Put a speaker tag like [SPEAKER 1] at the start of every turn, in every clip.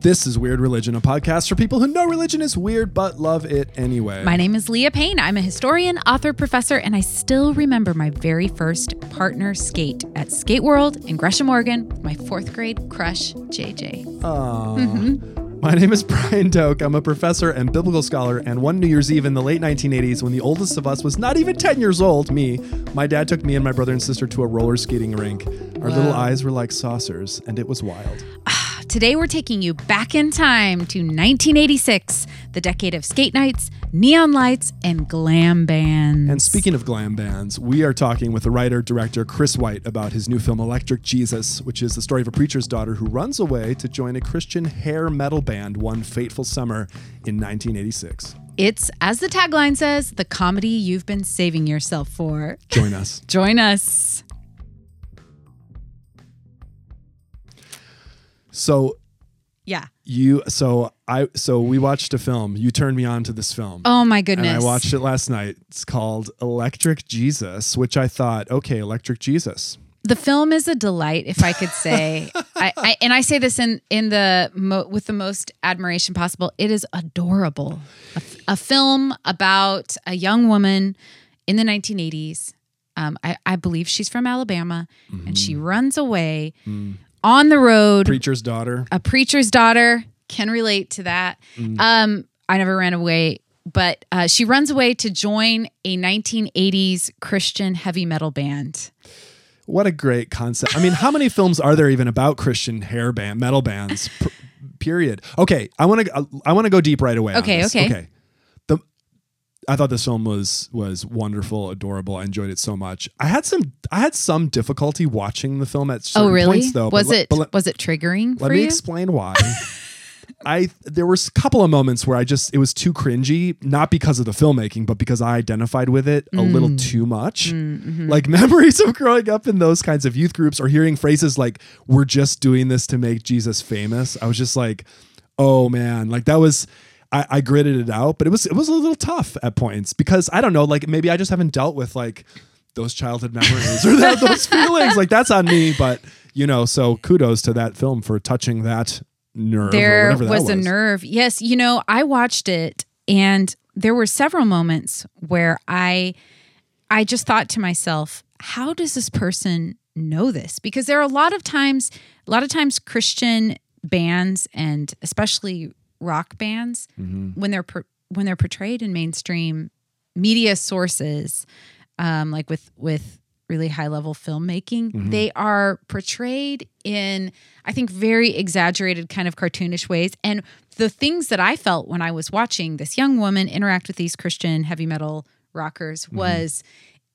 [SPEAKER 1] This is Weird Religion, a podcast for people who know religion is weird but love it anyway.
[SPEAKER 2] My name is Leah Payne. I'm a historian, author, professor, and I still remember my very first partner skate at Skate World in Gresham, Oregon, my fourth grade crush, JJ.
[SPEAKER 1] My name is Brian Doak. I'm a professor and biblical scholar. And one New Year's Eve in the late 1980s, when the oldest of us was not even 10 years old, me, my dad took me and my brother and sister to a roller skating rink. Our little eyes were like saucers, and it was wild.
[SPEAKER 2] Today, we're taking you back in time to 1986, the decade of skate nights, neon lights, and glam bands.
[SPEAKER 1] And speaking of glam bands, we are talking with the writer director Chris White about his new film Electric Jesus, which is the story of a preacher's daughter who runs away to join a Christian hair metal band one fateful summer in 1986.
[SPEAKER 2] It's, as the tagline says, the comedy you've been saving yourself for.
[SPEAKER 1] Join us.
[SPEAKER 2] Join us.
[SPEAKER 1] So
[SPEAKER 2] Yeah.
[SPEAKER 1] You so I so we watched a film. You turned me on to this film.
[SPEAKER 2] Oh my
[SPEAKER 1] and
[SPEAKER 2] goodness.
[SPEAKER 1] I watched it last night. It's called Electric Jesus, which I thought, okay, Electric Jesus.
[SPEAKER 2] the film is a delight if i could say I, I and i say this in in the mo- with the most admiration possible it is adorable a film about a young woman in the 1980s um, I, I believe she's from alabama and she runs away on the road
[SPEAKER 1] Preacher's daughter.
[SPEAKER 2] a preacher's daughter can relate to that.
[SPEAKER 1] Mm.
[SPEAKER 2] Um, I never ran away, but uh, she runs away to join a 1980s Christian heavy metal band.
[SPEAKER 1] What a great concept. I mean, how many films are there even about Christian hair band metal bands? Per- period. Okay, I want to I want to go deep right away.
[SPEAKER 2] Okay, okay.
[SPEAKER 1] Okay. I thought this film was was wonderful, adorable. I enjoyed it so much. I had some I had some difficulty watching the film at certain
[SPEAKER 2] Oh, really?
[SPEAKER 1] points though.
[SPEAKER 2] was it
[SPEAKER 1] le-
[SPEAKER 2] was it triggering
[SPEAKER 1] Let me
[SPEAKER 2] you?
[SPEAKER 1] explain why. I there was a couple of moments where I just it was too cringy, not because of the filmmaking, but because I identified with it a
[SPEAKER 2] Mm.
[SPEAKER 1] little too much.
[SPEAKER 2] mm-hmm.
[SPEAKER 1] Like memories of growing up in those kinds of youth groups or hearing phrases like "We're just doing this to make Jesus famous." I was just like, "Oh man!" Like that was. I, I gritted it out, but it was it was a little tough at points because I don't know, like maybe I just haven't dealt with like those childhood memories or that, those feelings. Like that's on me, but you know, so kudos to that film for touching that nerve. or
[SPEAKER 2] there
[SPEAKER 1] that
[SPEAKER 2] was a nerve. Yes, you know, I watched it and there were several moments where I I just thought to myself, how does this person know this? Because there are a lot of times a lot of times Christian bands and especially rock bands
[SPEAKER 1] Mm-hmm.
[SPEAKER 2] when they're per, when they're portrayed in mainstream media sources um, like with with really high level filmmaking
[SPEAKER 1] Mm-hmm.
[SPEAKER 2] they are portrayed in i think very exaggerated kind of cartoonish ways and the things that i felt when i was watching this young woman interact with these christian heavy metal rockers
[SPEAKER 1] Mm-hmm.
[SPEAKER 2] was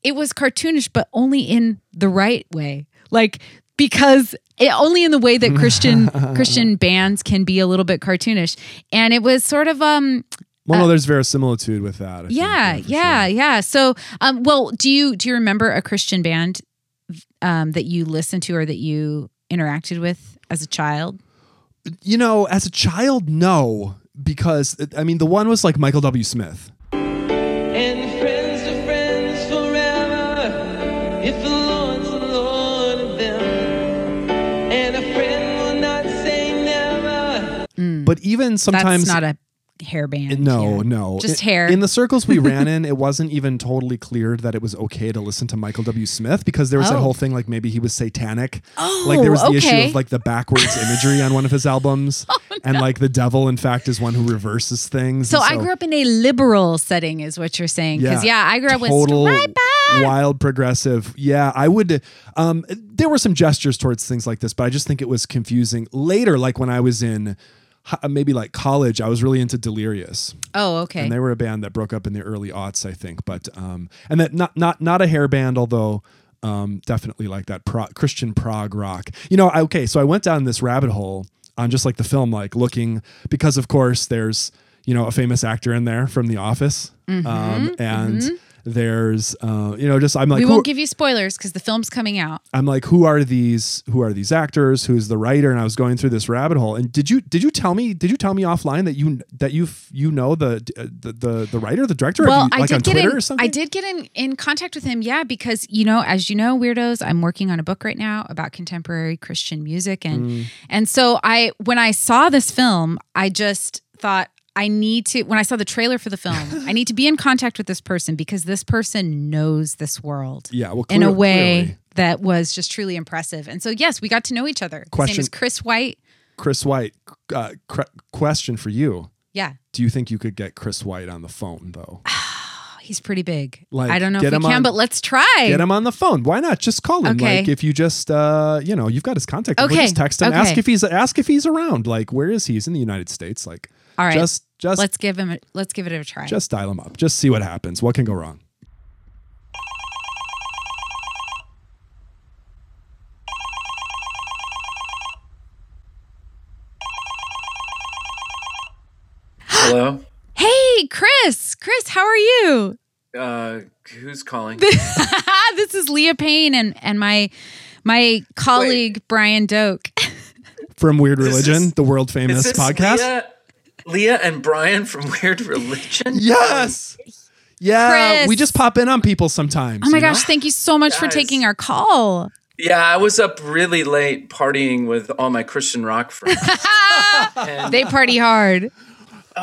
[SPEAKER 2] it was cartoonish but only in the right way like because it, only in the way that christian christian bands can be a little bit cartoonish and it was sort of um
[SPEAKER 1] Well, no, there's verisimilitude with that. I think,
[SPEAKER 2] yeah
[SPEAKER 1] for
[SPEAKER 2] yeah
[SPEAKER 1] sure.
[SPEAKER 2] yeah so um well do you do you remember a christian band um that you listened to or that you interacted with as a child
[SPEAKER 1] You know, as a child, no, because I mean, the one was like Michael W. Smith.
[SPEAKER 3] And
[SPEAKER 1] But even sometimes
[SPEAKER 2] that's not a hair band
[SPEAKER 1] No,
[SPEAKER 2] yeah.
[SPEAKER 1] no.
[SPEAKER 2] just
[SPEAKER 1] In-
[SPEAKER 2] hair
[SPEAKER 1] In the circles we ran in, it wasn't even totally clear that it was okay to listen to Michael W. Smith because there was that
[SPEAKER 2] Oh.
[SPEAKER 1] whole thing like maybe he was satanic.
[SPEAKER 2] Oh,
[SPEAKER 1] like there was the issue
[SPEAKER 2] okay. Oh,
[SPEAKER 1] of like the backwards imagery on one of his albums, and like the devil, in fact, is one who reverses things.
[SPEAKER 2] so,
[SPEAKER 1] and
[SPEAKER 2] I grew up in a liberal setting, is what you're saying. Because yeah, I grew up with
[SPEAKER 1] wild progressive. Yeah, I would. Um, there were some gestures towards things like this, but I just think it was confusing. Later, like when I was in maybe like college, I was really into Delirious.
[SPEAKER 2] Oh, okay.
[SPEAKER 1] and they were a band that broke up in the early aughts, I think. But um, and that not not not a hair band, although um, definitely like that pro- Christian prog rock. You know, I- okay, so I went down this rabbit hole on just like the film, like looking because of course there's you know a famous actor in there from The Office, um, and There's, uh, you know, just I'm like,
[SPEAKER 2] we won't give you spoilers because the film's coming out.
[SPEAKER 1] I'm like, who are these? Who are these actors? Who's the writer? And I was going through this rabbit hole. And did you did you tell me did you tell me offline that you that you you know the uh, the, the the writer the director
[SPEAKER 2] Well,
[SPEAKER 1] you,
[SPEAKER 2] I
[SPEAKER 1] like
[SPEAKER 2] did
[SPEAKER 1] on
[SPEAKER 2] get
[SPEAKER 1] Twitter
[SPEAKER 2] in,
[SPEAKER 1] or something?
[SPEAKER 2] I did get in in contact with him, yeah, because you know, as you know, weirdos, I'm working on a book right now about contemporary Christian music, and
[SPEAKER 1] Mm.
[SPEAKER 2] and so I when I saw this film, I just thought I need to when I saw the trailer for the film, I need to be in contact with this person because this person knows this world
[SPEAKER 1] Yeah, well,
[SPEAKER 2] in a way
[SPEAKER 1] clearly.
[SPEAKER 2] that was just truly impressive. And so yes, we got to know each other. His name
[SPEAKER 1] Question-
[SPEAKER 2] is Chris White.
[SPEAKER 1] Chris White. Uh, cre- question for you:
[SPEAKER 2] Yeah.
[SPEAKER 1] Do you think you could get Chris White on the phone though?
[SPEAKER 2] He's pretty big.
[SPEAKER 1] Like,
[SPEAKER 2] I don't know if we can,
[SPEAKER 1] on-
[SPEAKER 2] but let's try.
[SPEAKER 1] Get him on the phone. Why not? Just call him.
[SPEAKER 2] Okay.
[SPEAKER 1] Like if you just uh, you know, you've got his contact.
[SPEAKER 2] Okay,
[SPEAKER 1] Just text him.
[SPEAKER 2] okay.
[SPEAKER 1] Ask if he's ask if he's around. Like where is he? He's in the United States. Like
[SPEAKER 2] All right.
[SPEAKER 1] just just
[SPEAKER 2] let's give him a, let's give it a try.
[SPEAKER 1] just dial him up. Just see what happens. What can go wrong?
[SPEAKER 4] Hello.
[SPEAKER 2] Hey, Chris. Chris, how are you?
[SPEAKER 4] Uh, who's calling?
[SPEAKER 2] this is Leah Payne and and my my colleague Brian Doak.
[SPEAKER 1] From Weird Religion,
[SPEAKER 4] is-
[SPEAKER 1] the world
[SPEAKER 4] Is
[SPEAKER 1] famous
[SPEAKER 4] this
[SPEAKER 1] podcast.
[SPEAKER 4] Leah, Leah and Brian from Weird Religion?
[SPEAKER 1] Yes. Yeah,
[SPEAKER 2] Chris.
[SPEAKER 1] we just pop in on people sometimes.
[SPEAKER 2] Oh my
[SPEAKER 1] you know?
[SPEAKER 2] gosh, thank you so much for taking our call.
[SPEAKER 4] Yeah, I was up really late partying with all my Christian rock friends. And-
[SPEAKER 2] They party hard.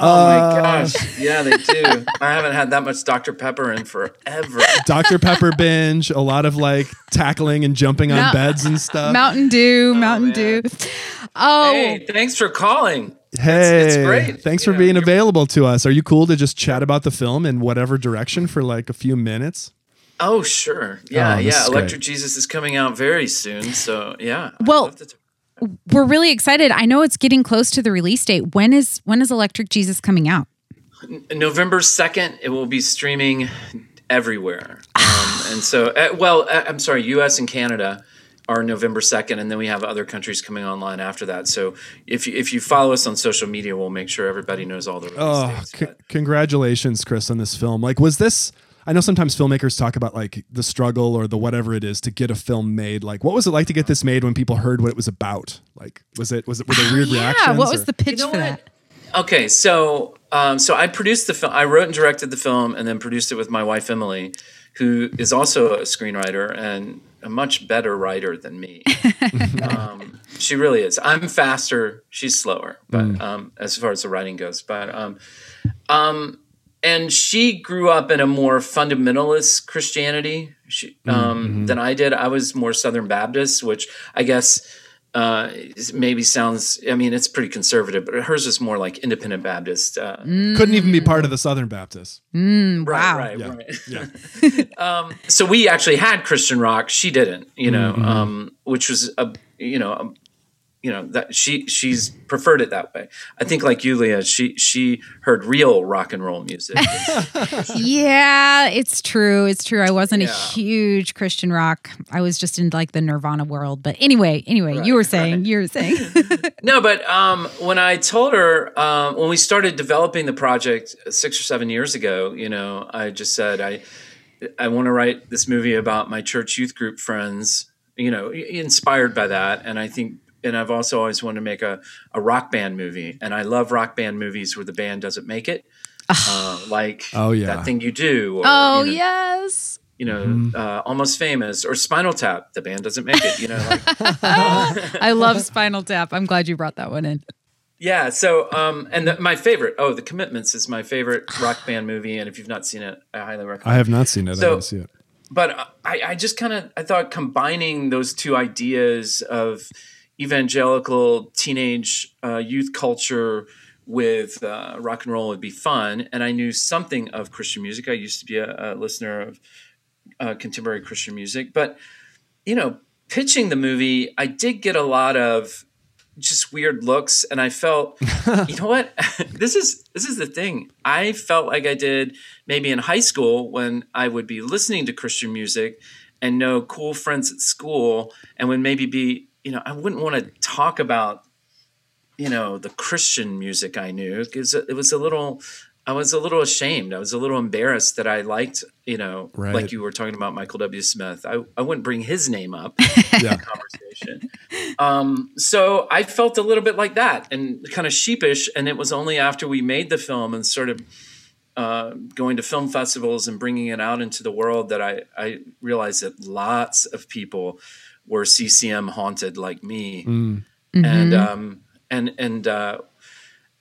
[SPEAKER 4] Oh my
[SPEAKER 1] Uh.
[SPEAKER 4] gosh. Yeah, they do. I haven't had that much Dr. Pepper in forever.
[SPEAKER 1] Dr. Pepper binge, a lot of like tackling and jumping on
[SPEAKER 2] Mount-
[SPEAKER 1] beds and stuff.
[SPEAKER 2] Mountain Dew, Mountain
[SPEAKER 4] man.
[SPEAKER 2] Dew. Oh,
[SPEAKER 4] Hey, thanks for calling.
[SPEAKER 1] hey,
[SPEAKER 4] it's great.
[SPEAKER 1] Thanks for
[SPEAKER 4] Yeah,
[SPEAKER 1] being
[SPEAKER 4] you're-
[SPEAKER 1] available to us. Are you cool to just chat about the film in whatever direction for like a few minutes?
[SPEAKER 4] Oh, sure. Yeah,
[SPEAKER 1] Oh, this
[SPEAKER 4] yeah.
[SPEAKER 1] is great.
[SPEAKER 4] Electric Jesus is coming out very soon. So, yeah. I'd
[SPEAKER 2] Well-
[SPEAKER 4] love to talk.
[SPEAKER 2] We're really excited. I know it's getting close to the release date. When is when is Electric Jesus coming out?
[SPEAKER 4] November 2nd, it will be streaming everywhere. Um, and so, uh, well, uh, I'm sorry, US and Canada are November 2nd, and then we have other countries coming online after that. So if you, if you follow us on social media, we'll make sure everybody knows all the release
[SPEAKER 1] Oh,
[SPEAKER 4] dates.
[SPEAKER 1] c- congratulations, Chris, on this film. Like, was this? I know sometimes filmmakers talk about like the struggle or the whatever it is to get a film made. Like, what was it like to get this made when people heard what it was about? Like, was it was it were there weird reactions?
[SPEAKER 2] yeah,
[SPEAKER 1] reactions?
[SPEAKER 2] what was
[SPEAKER 1] or-
[SPEAKER 2] the pitch
[SPEAKER 4] know
[SPEAKER 2] for
[SPEAKER 4] what?
[SPEAKER 2] that?
[SPEAKER 4] Okay, so um, so I produced the film. I wrote and directed the film, and then produced it with my wife Emily, who is also a screenwriter and a much better writer than me. um, she really is. I'm faster. She's slower, but um, as far as the writing goes, but um, um, and she grew up in a more fundamentalist Christianity she, um, than I did. I was more Southern Baptist, which I guess uh, maybe sounds. I mean, it's pretty conservative, but hers is more like independent Baptist. Uh,
[SPEAKER 1] couldn't even be part of the Southern Baptists.
[SPEAKER 2] wow.
[SPEAKER 4] Right,
[SPEAKER 1] Yeah.
[SPEAKER 4] right.
[SPEAKER 1] Yeah.
[SPEAKER 4] um, so we actually had Christian rock. She didn't, you know,
[SPEAKER 1] Mm-hmm.
[SPEAKER 4] um, which was a, you know, a, you know that she she's preferred it that way. I think like you, Leah, she she heard real rock and roll music.
[SPEAKER 2] Yeah, it's true. It's true. I wasn't a huge Christian rock. I was just in like the Nirvana world. But anyway, anyway, you were saying, you were saying.
[SPEAKER 4] no, but um, when I told her um, when we started developing the project six or seven years ago, you know, I just said I I want to write this movie about my church youth group friends. You know, inspired by that, and I think. And I've also always wanted to make a, a rock band movie, and I love rock band movies where the band doesn't make it, uh, like
[SPEAKER 1] Oh, yeah.
[SPEAKER 4] that thing you do. Or,
[SPEAKER 2] oh,
[SPEAKER 4] you know,
[SPEAKER 2] yes.
[SPEAKER 4] you know,
[SPEAKER 1] Mm-hmm.
[SPEAKER 4] uh, almost famous or Spinal Tap. The band doesn't make it. You know, like,
[SPEAKER 2] I love Spinal Tap. I'm glad you brought that one in.
[SPEAKER 4] Yeah. So, um, and the, my favorite, oh, The Commitments is my favorite rock band movie, and if you've not seen it, I highly recommend.
[SPEAKER 1] I have not seen it. I
[SPEAKER 4] So-
[SPEAKER 1] want to see it.
[SPEAKER 4] But I, I just kind of, I thought combining those two ideas of evangelical teenage uh, youth culture with uh, rock and roll would be fun. And I knew something of Christian music. I used to be a, a listener of uh, contemporary Christian music, but you know, pitching the movie, I did get a lot of just weird looks and I felt you know what this is this is the thing I felt like I did maybe in high school when I would be listening to Christian music and know cool friends at school and would maybe be you know I wouldn't want to talk about you know the Christian music I knew because it was a little I was a little ashamed. I was a little embarrassed that I liked, you know,
[SPEAKER 1] Right.
[SPEAKER 4] like you were talking about Michael W. Smith. I, I wouldn't bring his name up
[SPEAKER 1] Yeah.
[SPEAKER 4] in conversation. Um, so I felt a little bit like that and kind of sheepish. And it was only after we made the film and started uh, going to film festivals and bringing it out into the world that I, I realized that lots of people were CCM haunted like me
[SPEAKER 1] Mm.
[SPEAKER 4] and um, and and uh,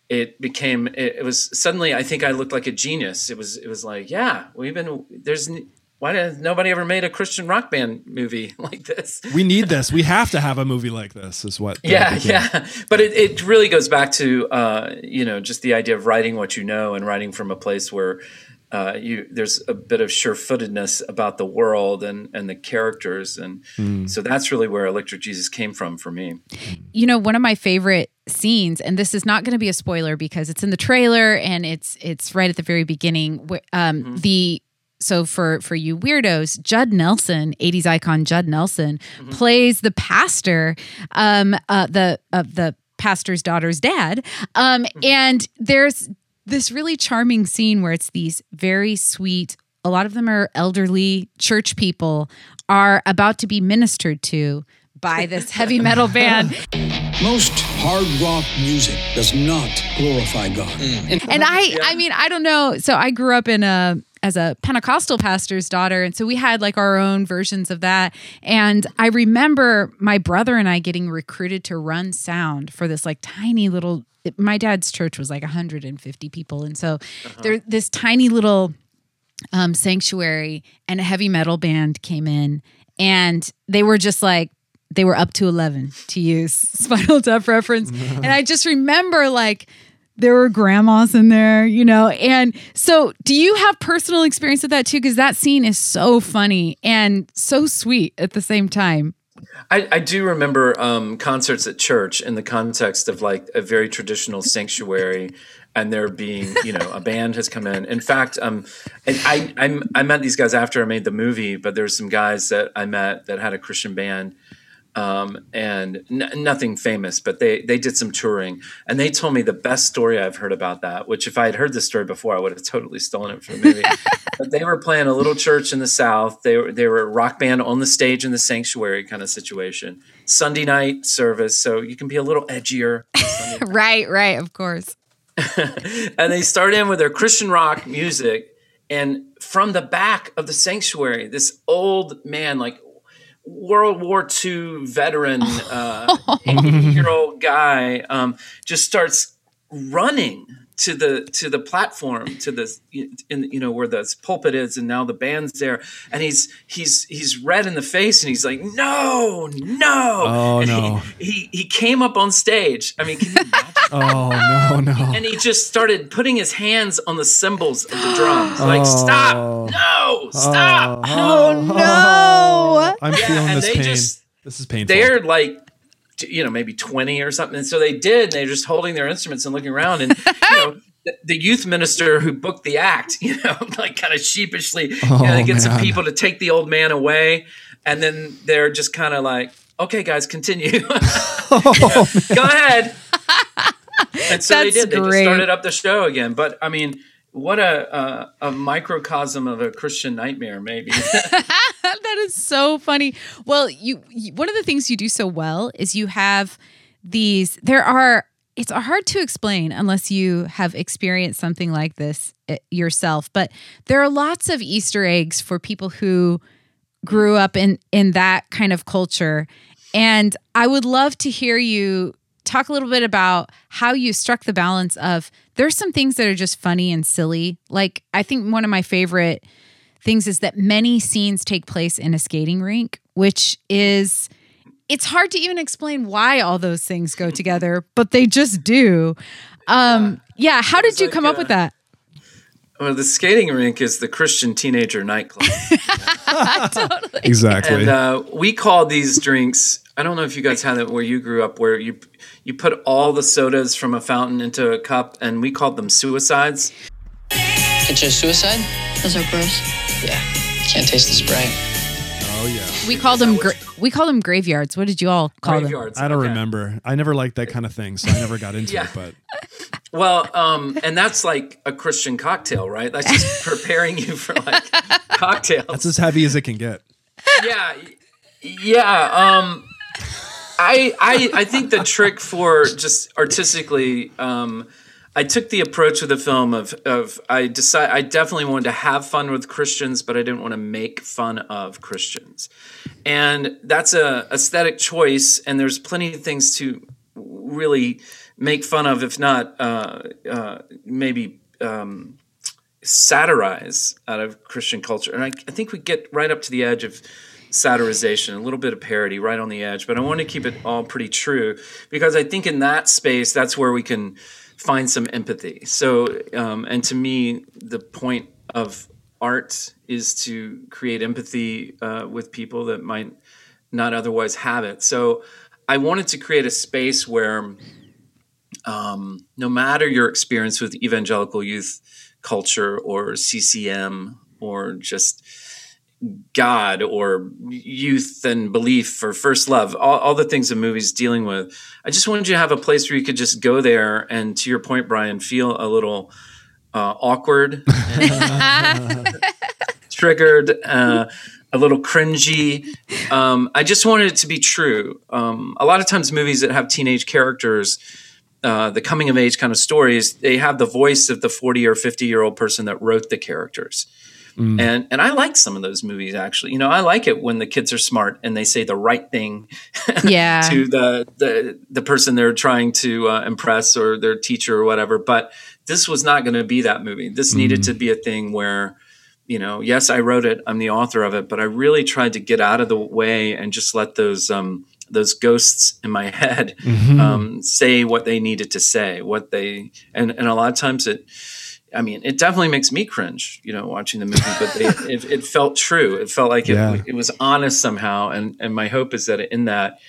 [SPEAKER 4] it became it, it was suddenly I think I looked like a genius. It was it was like yeah we've been there's why did nobody ever made a Christian rock band movie like this?
[SPEAKER 1] We need this. We have to have a movie like this. Is what?
[SPEAKER 4] Yeah,
[SPEAKER 1] became-
[SPEAKER 4] yeah, but it, it really goes back to uh, you know just the idea of writing what you know and writing from a place where uh, you there's a bit of sure-footedness about the world and and the characters and so that's really where Electric Jesus came from for me.
[SPEAKER 2] you know one of my favorite scenes and this is not going to be a spoiler because it's in the trailer and it's it's right at the very beginning where um the so for for you weirdos judd nelson 80s icon judd nelson plays the pastor um uh the of the pastor's daughter's dad um and there's this really charming scene where it's these very sweet a lot of them are elderly church people are about to be ministered to by this heavy metal band.
[SPEAKER 5] Most hard rock music does not glorify God. Mm.
[SPEAKER 2] and I I mean I don't know. So I grew up in a as a Pentecostal pastor's daughter and so we had like our own versions of that. And I remember my brother and I getting recruited to run sound for this like tiny little my dad's church was like 150 people. And so there this tiny little um, sanctuary and a heavy metal band came in and they were just like they were up to 11 to use spinal tap reference. And i just remember like there were grandmas in there you know? And so do you have personal experience with that too? Because that scene is so funny and so sweet at the same time
[SPEAKER 4] I, I do remember um, concerts at church in the context of like a very traditional sanctuary, and there being you know a band has come in. In fact, um, I I'm, I met these guys after I made the movie, but there's some guys that I met that had a Christian band, um, and n- nothing famous, but they they did some touring, and they told me the best story I've heard about that. Which if I had heard this story before, I would have totally stolen it from the movie. but they were playing a little church in the south. They were they were a rock band on the stage in the sanctuary kind of situation. Sunday night service, so you can be a little edgier.
[SPEAKER 2] right right of course
[SPEAKER 4] and they start in with their Christian rock music. And from the back of the sanctuary, this old man, like World War II veteran, uh, 80 year old guy, um, just starts running to the to the platform to this in you know where the pulpit is and now the band's there and he's he's he's red in the face and he's like no no
[SPEAKER 1] Oh,
[SPEAKER 4] and
[SPEAKER 1] no.
[SPEAKER 4] he, he he came up on stage i mean can you imagine
[SPEAKER 1] Oh no no.
[SPEAKER 4] and he just started putting his hands on the cymbals of the drums, like
[SPEAKER 1] Oh.
[SPEAKER 4] "Stop! No! Oh. Stop!"
[SPEAKER 1] Oh,
[SPEAKER 2] no.
[SPEAKER 1] I'm
[SPEAKER 4] Yeah,
[SPEAKER 1] feeling
[SPEAKER 4] and
[SPEAKER 1] this
[SPEAKER 4] they
[SPEAKER 1] pain.
[SPEAKER 4] just-
[SPEAKER 1] this is painful.
[SPEAKER 4] They're like, t- you know, maybe twenty or something. And so they did. And they're just holding their instruments and looking around. And you know, the, the youth minister who booked the act, you know, like kind of sheepishly, you know, they
[SPEAKER 1] Oh,
[SPEAKER 4] get some people to take the old man away, and then they're just kind of like, "Okay, guys, continue.
[SPEAKER 1] Oh,
[SPEAKER 4] Go ahead." And so they
[SPEAKER 2] That's
[SPEAKER 4] did. They just started up the show again. But I mean, what a a, a microcosm of a Christian nightmare, maybe.
[SPEAKER 2] that is so funny. Well, you, you one of the things you do so well is you have these there are it's hard to explain unless you have experienced something like this eh, yourself, but there are lots of easter eggs for people who grew up in in that kind of culture. And I would love to hear you talk a little bit about how you struck the balance of there's some things that are just funny and silly. Like I think one of my favorite things is that many scenes take place in a skating rink, which is it's hard to even explain why all those things go together, but they just do. Um, yeah, how did
[SPEAKER 4] It's
[SPEAKER 2] you
[SPEAKER 4] like,
[SPEAKER 2] come up
[SPEAKER 4] uh,
[SPEAKER 2] with that?
[SPEAKER 4] well, the skating rink is the Christian teenager nightclub.
[SPEAKER 1] exactly.
[SPEAKER 4] And uh, we call these drinks. I don't know if you guys had it where you grew up, where you you put all the sodas from a fountain into a cup, and we called them suicides.
[SPEAKER 6] It's just suicide?
[SPEAKER 7] Those are gross.
[SPEAKER 6] Yeah. Can't taste the spray.
[SPEAKER 1] oh yeah.
[SPEAKER 2] We called them gra- we called them graveyards. What did you all call them?
[SPEAKER 4] Graveyards.
[SPEAKER 1] I don't
[SPEAKER 4] Okay.
[SPEAKER 1] remember. I never liked that kind of thing, so I never got into
[SPEAKER 4] Yeah.
[SPEAKER 1] it. But
[SPEAKER 4] Well, um, and that's like a Christian cocktail, right? That's just preparing you for like cocktails.
[SPEAKER 1] That's as heavy as it can get.
[SPEAKER 4] yeah, yeah. Um, I, I, I think the trick for just artistically, um, I took the approach with the film of, of I decide I definitely wanted to have fun with Christians, but I didn't want to make fun of Christians, and that's a aesthetic choice. And there's plenty of things to really make fun of, if not uh, uh, maybe um, satirize out of Christian culture. And I, I think we get right up to the edge of satirization, a little bit of parody right on the edge. But I want to keep it all pretty true because I think in that space, that's where we can find some empathy. So, um, and to me, the point of art is to create empathy uh, with people that might not otherwise have it. So, I wanted to create a space where um, no matter your experience with evangelical youth culture or CCM or just God or youth and belief or first love, all, all the things the movie's dealing with. I just wanted you to have a place where you could just go there and, to your point, Brian, feel a little uh, awkward, triggered, uh, a little cringy. Um, I just wanted it to be true. Um, a lot of times, movies that have teenage characters uh, the coming of age kind of stories, they have the voice of the 40 or 50 year old person that wrote the characters. Mm. And and I like some of those movies actually. You know, I like it when the kids are smart and they say the right thing
[SPEAKER 2] yeah.
[SPEAKER 4] to the, the the person they're trying to uh, impress or their teacher or whatever. But this was not going to be that movie. This mm. needed to be a thing where you know, yes, I wrote it. I'm the author of it, but I really tried to get out of the way and just let those um, those ghosts in my head mm-hmm. um, say what they needed to say, what they and and a lot of times it. I mean, it definitely makes me cringe, you know, watching the movie. But they, it, it, felt true. It felt like yeah. it, it was honest somehow. And and my hope is that in that,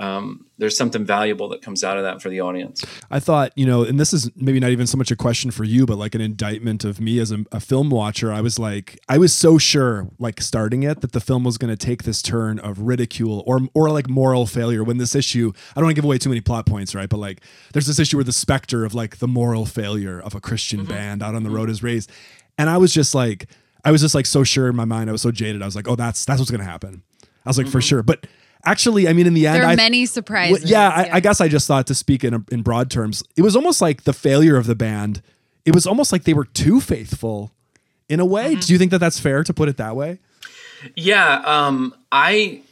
[SPEAKER 4] um, there's something valuable that comes out of that for the audience.
[SPEAKER 1] I thought, you know, and this is maybe not even so much a question for you, but like an indictment of me as a, a film watcher. I was like, I was so sure, like starting it, that the film was going to take this turn of ridicule or or like moral failure. When this issue, I don't want to give away too many plot points, right? But like, there's this issue where the specter of like the moral failure of a Christian mm-hmm. band out on the road is raised, and I was just like, I was just like so sure in my mind. I was so jaded. I was like, oh, that's that's what's going to happen. I was like, mm-hmm. for sure, but actually, I mean, in the end,
[SPEAKER 2] there are
[SPEAKER 1] I,
[SPEAKER 2] many surprises.
[SPEAKER 1] Well, yeah, I, I, guess I just thought to speak in in broad terms, it was almost like the failure of the band. It was almost like they were too faithful, in a way. Mm-hmm. Do you think that that's fair to put it that way?
[SPEAKER 4] Yeah, um, I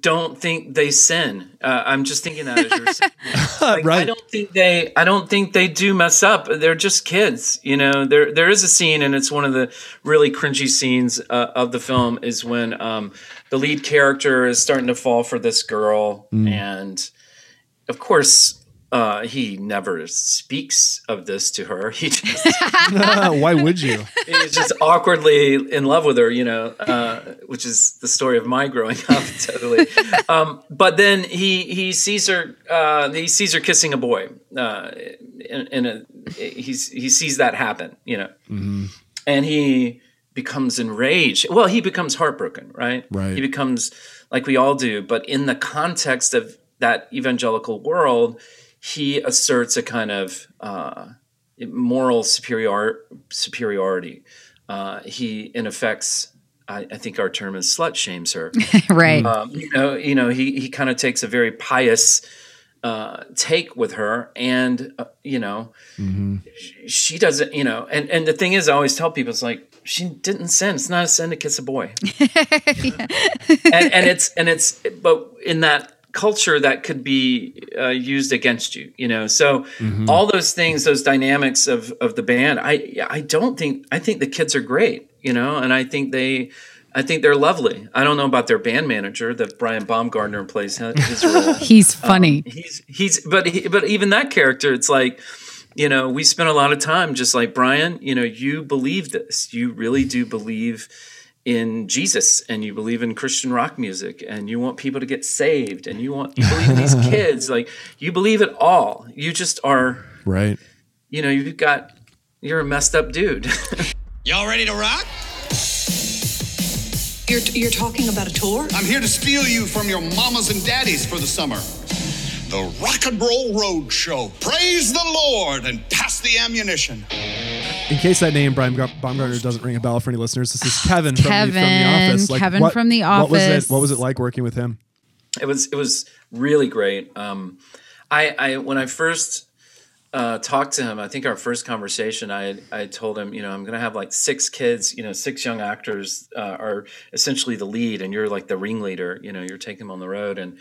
[SPEAKER 4] don't think they sin. Uh, I'm just thinking that as you're saying. Like, right. I don't think they. I don't think they do mess up. They're just kids. You know. There there is a scene, and it's one of the really cringy scenes uh, of the film. Is when um, the lead character is starting to fall for this girl, mm. and of course. Uh, he never speaks of this to her. He just
[SPEAKER 1] why would you?
[SPEAKER 4] He's just awkwardly in love with her, you know, uh, which is the story of my growing up, totally. Um, but then he he sees her uh, he sees her kissing a boy, uh, in, in, a he's he sees that happen, you know, mm-hmm. and he becomes enraged. Well, he becomes heartbroken, right?
[SPEAKER 1] Right.
[SPEAKER 4] He becomes like we all do, but in the context of that evangelical world, he asserts a kind of uh, moral superior superiority. Uh, he, in effect, I, I, think our term is slut shames her.
[SPEAKER 2] right.
[SPEAKER 4] Um, you know, you know, he he kind of takes a very pious uh, take with her, and uh, you know, mm-hmm. she, she doesn't. You know, and and the thing is, I always tell people, it's like she didn't sin. It's not a sin to kiss a boy. and, and, it's and it's but in that culture that could be uh, used against you, you know. So mm-hmm. all those things, those dynamics of of the band, I I don't think I think the kids are great, you know, and I think they. I think they're lovely. I don't know about their band manager that Brian Baumgartner plays his role.
[SPEAKER 2] he's funny.
[SPEAKER 4] Um, he's he's but he, but even that character, it's like you know, we spent a lot of time just like Brian, you know, you believe this. You really do believe in Jesus and you believe in Christian rock music and you want people to get saved and you want you believe in these kids. Like you believe it all. You just are
[SPEAKER 1] Right.
[SPEAKER 4] You know, you've got you're a messed up dude.
[SPEAKER 7] Y'all ready to rock?
[SPEAKER 8] You're, you're talking about a tour?
[SPEAKER 7] I'm here to steal you from your mamas and daddies for the summer the Rock and Roll Road Show. Praise the Lord and pass the ammunition.
[SPEAKER 1] In case that name Brian Baumgartner doesn't ring a bell for any listeners, this is Kevin, from, the, from the
[SPEAKER 2] Kevin,
[SPEAKER 1] office.
[SPEAKER 2] Kevin from The
[SPEAKER 1] What was
[SPEAKER 2] Office.
[SPEAKER 1] it? What was it like working with him?
[SPEAKER 4] it was it was really great. Um, I, I when I first uh, talked to him, I think our first conversation, I I told him, you know, I'm going to have like six kids, you know, six young actors uh, are essentially the lead, and you're like the ringleader. You know, you're taking them on the road, and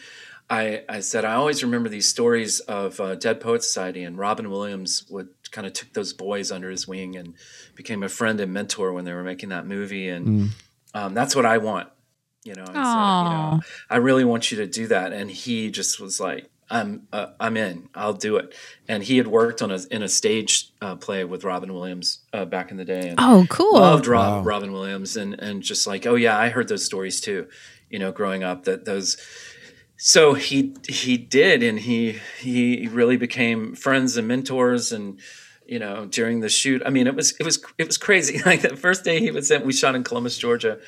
[SPEAKER 4] I I said I always remember these stories of uh, Dead Poet Society, and Robin Williams would kind of took those boys under his wing and became a friend and mentor when they were making that movie, and um, that's what I want. You know, I said, you know, I really want you to do that. And he just was like, I'm, uh, I'm in, I'll do it. And he had worked on a, in a stage uh, play with Robin Williams uh, back in the day. And
[SPEAKER 2] Oh, cool.
[SPEAKER 4] Loved Rob, Robin Williams and, and just like, oh yeah, I heard those stories too, you know, growing up that those, so he, he did. And he, he really became friends and mentors and, you know, during the shoot, I mean, it was, it was, it was crazy. Like the first day he was in, we shot in Columbus, Georgia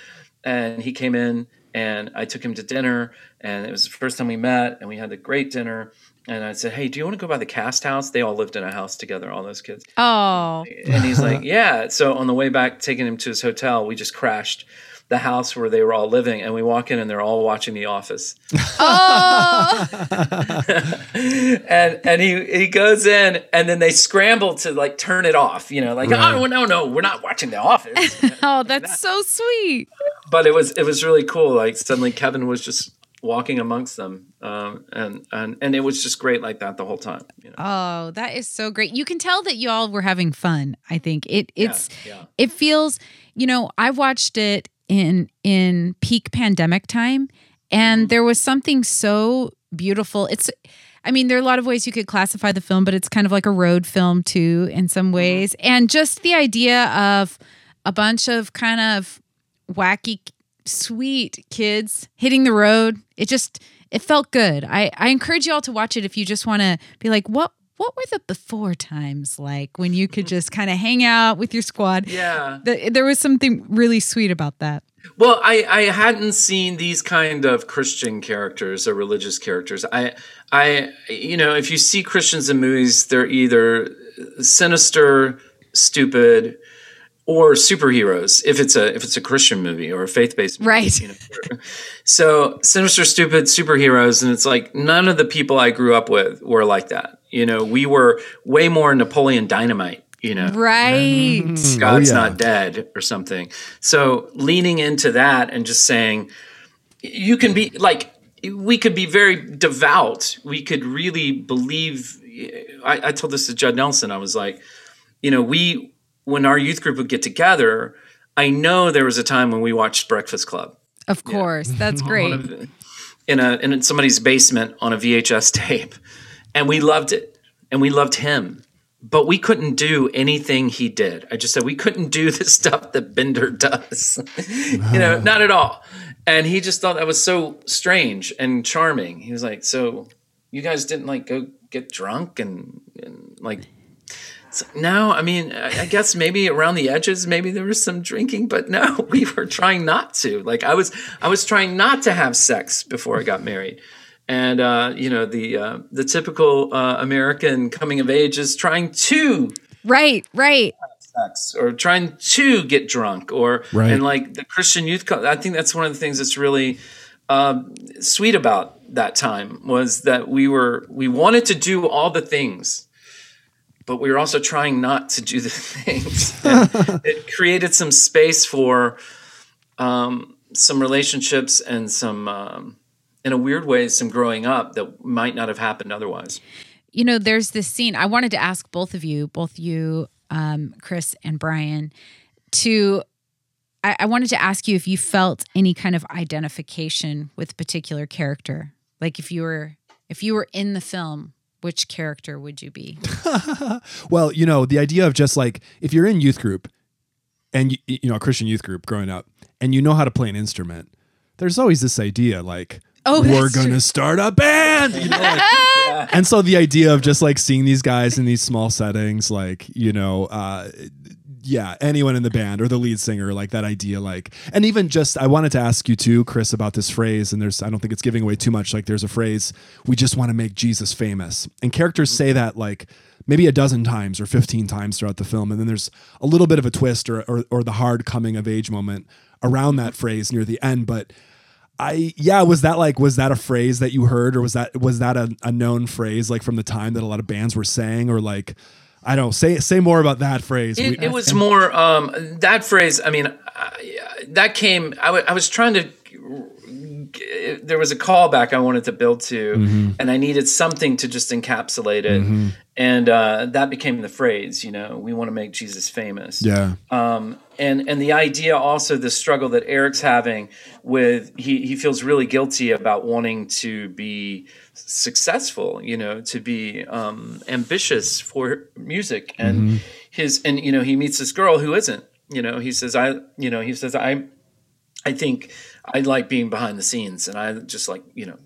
[SPEAKER 4] and he came in and I took him to dinner and it was the first time we met and we had a great dinner and I said, "Hey, do you want to go by the cast house? They all lived in a house together, all those kids."
[SPEAKER 2] Oh,
[SPEAKER 4] And he's like, "Yeah." So on the way back taking him to his hotel, we just crashed the house where they were all living and we walk in and they're all watching The Office.
[SPEAKER 2] oh,
[SPEAKER 4] and and he he goes in and then they scramble to like turn it off, you know, like,
[SPEAKER 1] Right.
[SPEAKER 4] "Oh, no, no, we're not watching The Office."
[SPEAKER 2] oh, that's so sweet.
[SPEAKER 4] But it was it was really cool. Like suddenly Kevin was just walking amongst them, um, and and and it was just great like that the whole time. You know?
[SPEAKER 2] Oh, that is so great. You can tell that y'all were having fun. I think it it's
[SPEAKER 4] yeah.
[SPEAKER 2] it feels, you know, I watched it in in peak pandemic time and there was something so beautiful. It's I mean, there are a lot of ways you could classify the film, but it's kind of like a road film too in some ways. And just the idea of a bunch of kind of wacky sweet kids hitting the road, it just it felt good. I I encourage you all to watch it if you just want to be like, what what were the before times like when you could just kind of hang out with your squad?
[SPEAKER 4] Yeah.
[SPEAKER 2] Th- there was something really sweet about that.
[SPEAKER 4] Well, I, I hadn't seen these kind of Christian characters or religious characters. I I you know, if you see Christians in movies, they're either sinister, stupid, or superheroes. If it's a if it's a Christian movie or a faith based movie,
[SPEAKER 2] Right.
[SPEAKER 4] You know, so sinister, stupid superheroes, and it's like none of the people I grew up with were like that. You know, we were way more Napoleon Dynamite. You know,
[SPEAKER 2] Right. Mm.
[SPEAKER 4] God's oh,
[SPEAKER 1] yeah.
[SPEAKER 4] not dead or something. So leaning into that and just saying, you can be like, we could be very devout. We could really believe. I, I told this to Judd Nelson. I was like, you know, we, when our youth group would get together, I know there was a time when we watched Breakfast Club
[SPEAKER 2] Of course. That's great.
[SPEAKER 4] in a in somebody's basement on a VHS tape, and we loved it, and we loved him, but we couldn't do anything he did. I just said we couldn't do the stuff that Bender does, you know, not at all. And he just thought that was so strange and charming. He was like, "So, you guys didn't like go get drunk and, and like." So, no, I mean, I I guess maybe around the edges, maybe there was some drinking, but no, we were trying not to. Like I was, I was trying not to have sex before I got married, and uh, you know the uh, the typical uh, American coming of age is trying to
[SPEAKER 2] Right, right.
[SPEAKER 4] sex or trying to get drunk or
[SPEAKER 1] Right.
[SPEAKER 4] and like the Christian youth. Co- I think that's one of the things that's really um, sweet about that time was that we were we wanted to do all the things but we were also trying not to do the things. It created some space for um, some relationships and some, um, in a weird way, some growing up that might not have happened otherwise.
[SPEAKER 2] you know, there's this scene. I wanted to ask both of you, both you, um, Chris and Brian, to. I, I wanted to ask you if you felt any kind of identification with a particular character. Like if you were if you were in the film, which character would you be?
[SPEAKER 1] Well, you know, the idea of just like if you're in youth group and you, you know, a Christian youth group growing up and you know how to play an instrument, there's always this idea like
[SPEAKER 2] Oh,
[SPEAKER 1] we're going to start a band. You know, like- And so the idea of just like seeing these guys in these small settings like, you know, uh yeah, anyone in the band or the lead singer, like that idea, like, and even just, I wanted to ask you too, Chris, about this phrase. And there's, I don't think it's giving away too much. Like, there's a phrase, we just want to make Jesus famous. And characters say mm-hmm. that like maybe a dozen times or 15 times throughout the film. And then there's a little bit of a twist or, or, or the hard coming of age moment around that phrase near the end. But I, yeah, was that like, was that a phrase that you heard or was that, was that a, a known phrase like from the time that a lot of bands were saying or like, I don't say, say more about that phrase.
[SPEAKER 4] It,
[SPEAKER 1] We-
[SPEAKER 4] it was more um, that phrase. I mean, I, that came. I I was trying to. There was a callback I wanted to build to,
[SPEAKER 1] Mm-hmm.
[SPEAKER 4] and I needed something to just encapsulate it, and uh, that became the phrase. You know, we want to make Jesus famous.
[SPEAKER 1] yeah.
[SPEAKER 4] um, and and the idea also the struggle that Eric's having with he he feels really guilty about wanting to be successful, you know, to be um, ambitious for music and his and you know he meets this girl who isn't, you know, he says I you know he says I I think I like being behind the scenes and I just like you know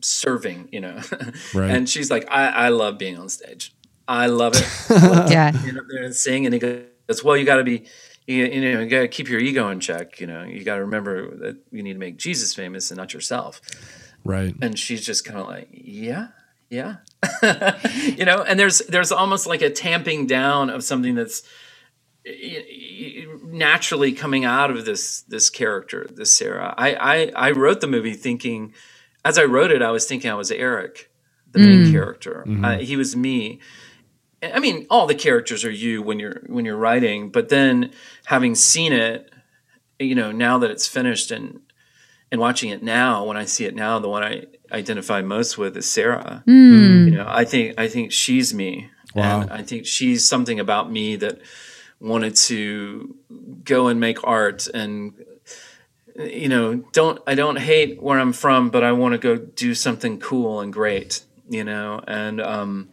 [SPEAKER 4] serving, you know,
[SPEAKER 1] Right.
[SPEAKER 4] and she's like I I love being on stage. I love it.
[SPEAKER 2] Yeah.
[SPEAKER 4] get up there and sing. And he goes, "Well, you got to be, you, you know, you got to keep your ego in check. You know, you got to remember that you need to make Jesus famous and not yourself."
[SPEAKER 1] Right.
[SPEAKER 4] And she's just kind of like, "Yeah, yeah," you know. And there's there's almost like a tamping down of something that's y- y- naturally coming out of this this character, this Sarah. I I, I wrote the movie thinking, as I wrote it, I was thinking I was Eric, the main mm. character. Mm-hmm. Uh, he was me. I mean, all the characters are you when you're when you're writing, but then having seen it, you know, now that it's finished and and watching it now, when I see it now, the one I identify most with is Sarah. Mm. You know, I think I think she's me,
[SPEAKER 1] Wow.
[SPEAKER 4] and I think she's something about me that wanted to go and make art and you know don't i don't hate where i'm from but i want to go do something cool and great you know and um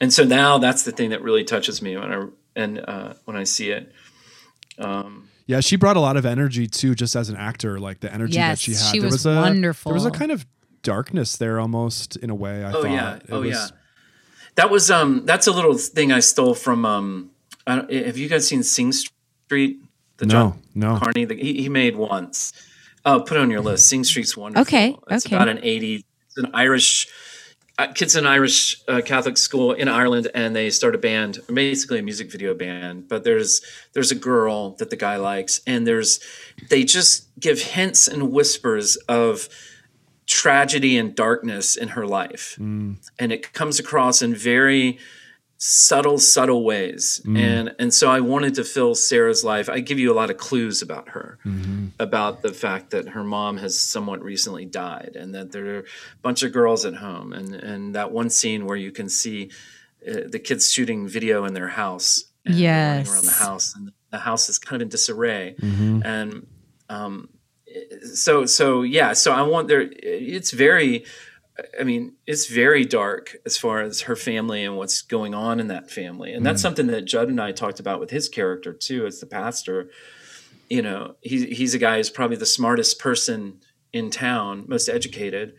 [SPEAKER 4] and so now that's the thing that really touches me when i and uh when i see it um
[SPEAKER 1] Yeah, she brought a lot of energy too, just as an actor. Like the energy that she had.
[SPEAKER 2] she
[SPEAKER 1] there
[SPEAKER 2] was
[SPEAKER 1] was a,
[SPEAKER 2] wonderful.
[SPEAKER 1] There was a kind of darkness there, almost in a way. I
[SPEAKER 4] oh
[SPEAKER 1] thought.
[SPEAKER 4] yeah oh
[SPEAKER 1] was-
[SPEAKER 4] yeah that was um that's a little thing i stole from um I don't, have you guys seen sing street the
[SPEAKER 1] No,
[SPEAKER 4] John
[SPEAKER 1] no.
[SPEAKER 4] Carney that he, he made once oh put it on your list sing street's wonderful
[SPEAKER 2] Okay,
[SPEAKER 4] it's
[SPEAKER 2] okay.
[SPEAKER 4] about an 80 it's an irish uh, kids in Irish uh, Catholic school in Ireland, and they start a band, basically a music video band. But there's there's a girl that the guy likes, and there's they just give hints and whispers of tragedy and darkness in her life, and it comes across in very subtle, subtle ways. And and so I wanted to fill Sarah's life. I give you a lot of clues about her, about the fact that her mom has somewhat recently died, and that there are a bunch of girls at home, and and that one scene where you can see uh, the kids shooting video in their house, and they're running around the house, and the house is kind of in disarray, and um, so so yeah, so I want there. It's very. I mean, it's very dark as far as her family and what's going on in that family. And that's something that Judd and I talked about with his character too, as the pastor. You know, he, he's a guy who's probably the smartest person in town, most educated,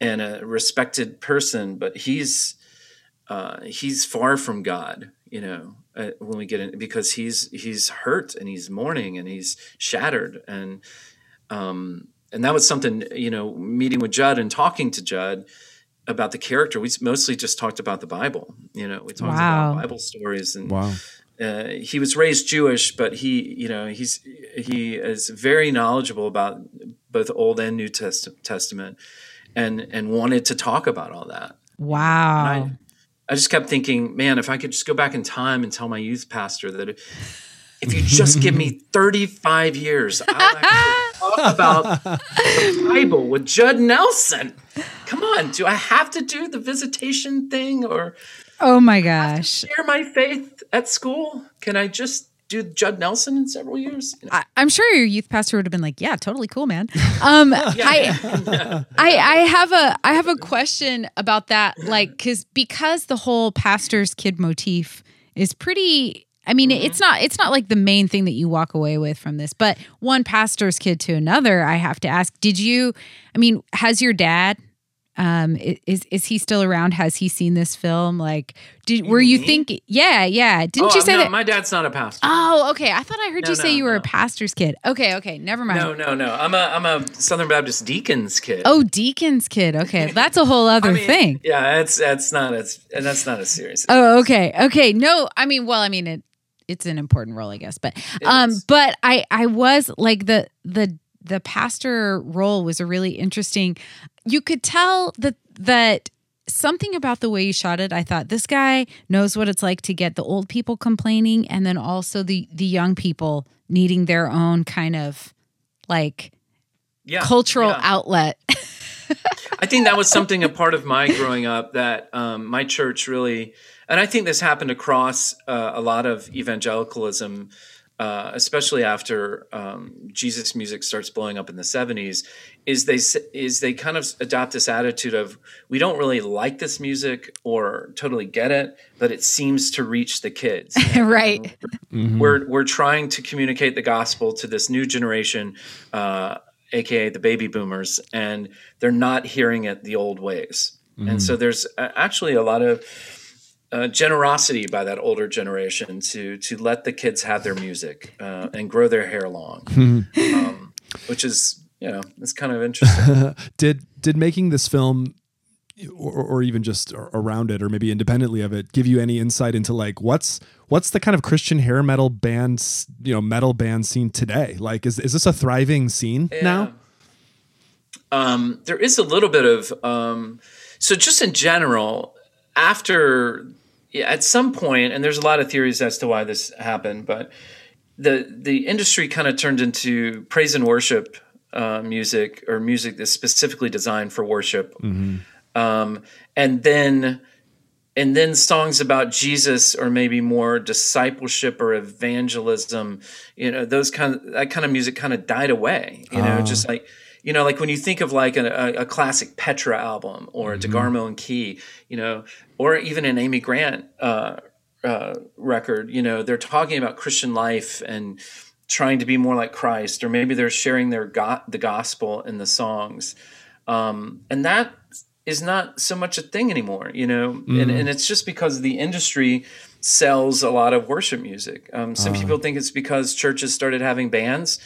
[SPEAKER 4] and a respected person, but he's uh, he's far from God. You know, uh, when we get in, because he's he's hurt and he's mourning and he's shattered and um, and that was something you know meeting with judd and talking to judd about the character we mostly just talked about the bible you know we talked
[SPEAKER 2] Wow.
[SPEAKER 4] about bible stories and
[SPEAKER 1] Wow.
[SPEAKER 4] uh, he was raised jewish but he you know he's he is very knowledgeable about both old and new Test- testament and and wanted to talk about all that
[SPEAKER 2] Wow.
[SPEAKER 4] I, I just kept thinking, man, if I could just go back in time and tell my youth pastor that if you just give me 35 years, I'll actually talk about the Bible with Judd Nelson. Come on, do I have to do the visitation thing or
[SPEAKER 2] oh my gosh.
[SPEAKER 4] share my faith at school? Can I just do Judd Nelson in several years? You know?
[SPEAKER 2] I, I'm sure your youth pastor would have been like, "Yeah, totally cool, man." Um, I, I, I have a, I have a question about that, like, because because the whole pastor's kid motif is pretty. I mean, it's not, it's not like the main thing that you walk away with from this, but one pastor's kid to another. I have to ask, did you? I mean, has your dad Um, is is he still around? Has he seen this film? Like, did were you
[SPEAKER 4] me?
[SPEAKER 2] thinking? Yeah, yeah. Didn't
[SPEAKER 4] oh,
[SPEAKER 2] you say
[SPEAKER 4] no,
[SPEAKER 2] that?
[SPEAKER 4] my dad's not a pastor.
[SPEAKER 2] oh, okay. I thought I heard
[SPEAKER 4] No,
[SPEAKER 2] you say
[SPEAKER 4] no,
[SPEAKER 2] you were a pastor's kid. Okay, okay. Never mind.
[SPEAKER 4] No, no, no. I'm a I'm a Southern Baptist deacon's kid.
[SPEAKER 2] Oh, deacon's kid. Okay, that's a whole other
[SPEAKER 4] I mean,
[SPEAKER 2] thing.
[SPEAKER 4] Yeah, that's that's not as and that's not as serious.
[SPEAKER 2] Oh, okay. Okay. No, I mean, well, I mean it it's an important role, I guess. But um but I I was like the the the pastor role was a really interesting. You could tell that that something about the way you shot it. I thought this guy knows what it's like to get the old people complaining and then also the the young people needing their own kind of like
[SPEAKER 4] yeah,
[SPEAKER 2] cultural
[SPEAKER 4] yeah.
[SPEAKER 2] outlet.
[SPEAKER 4] I think that was something a part of my growing up that um, my church really, and I think this happened across uh, a lot of evangelicalism, uh, especially after um, Jesus music starts blowing up in the '70s. Is they is they kind of adopt this attitude of we don't really like this music or totally get it, but it seems to reach the kids.
[SPEAKER 2] right.
[SPEAKER 4] we're we're trying to communicate the gospel to this new generation, uh, aka the baby boomers, and they're not hearing it the old ways. And so there's uh, actually a lot of uh, generosity by that older generation to to let the kids have their music uh, and grow their hair long, um, which is you know it's kind of interesting.
[SPEAKER 1] did did making this film or, or even just around it or maybe independently of it give you any insight into like what's what's the kind of christian hair metal bands you know metal band scene today? Like is, is this a thriving scene now?
[SPEAKER 4] Um, there is a little bit of um, so just in general after yeah, at some point, and there's a lot of theories as to why this happened, but the the industry kind of turned into praise and worship uh, music or music that's specifically designed for worship, um, and then and then songs about Jesus or maybe more discipleship or evangelism, you know, those kind of that kind of music kind of died away. You know, just like you know, like when you think of like a, a, a classic Petra album or a DeGarmo and Key, you know, or even an Amy Grant uh, uh, record, you know, they're talking about Christian life and trying to be more like Christ, or maybe they're sharing their go- the gospel in the songs, um, and that is not so much a thing anymore, you know, and, and it's just because the industry sells a lot of worship music. Um, some people think it's because churches started having bands,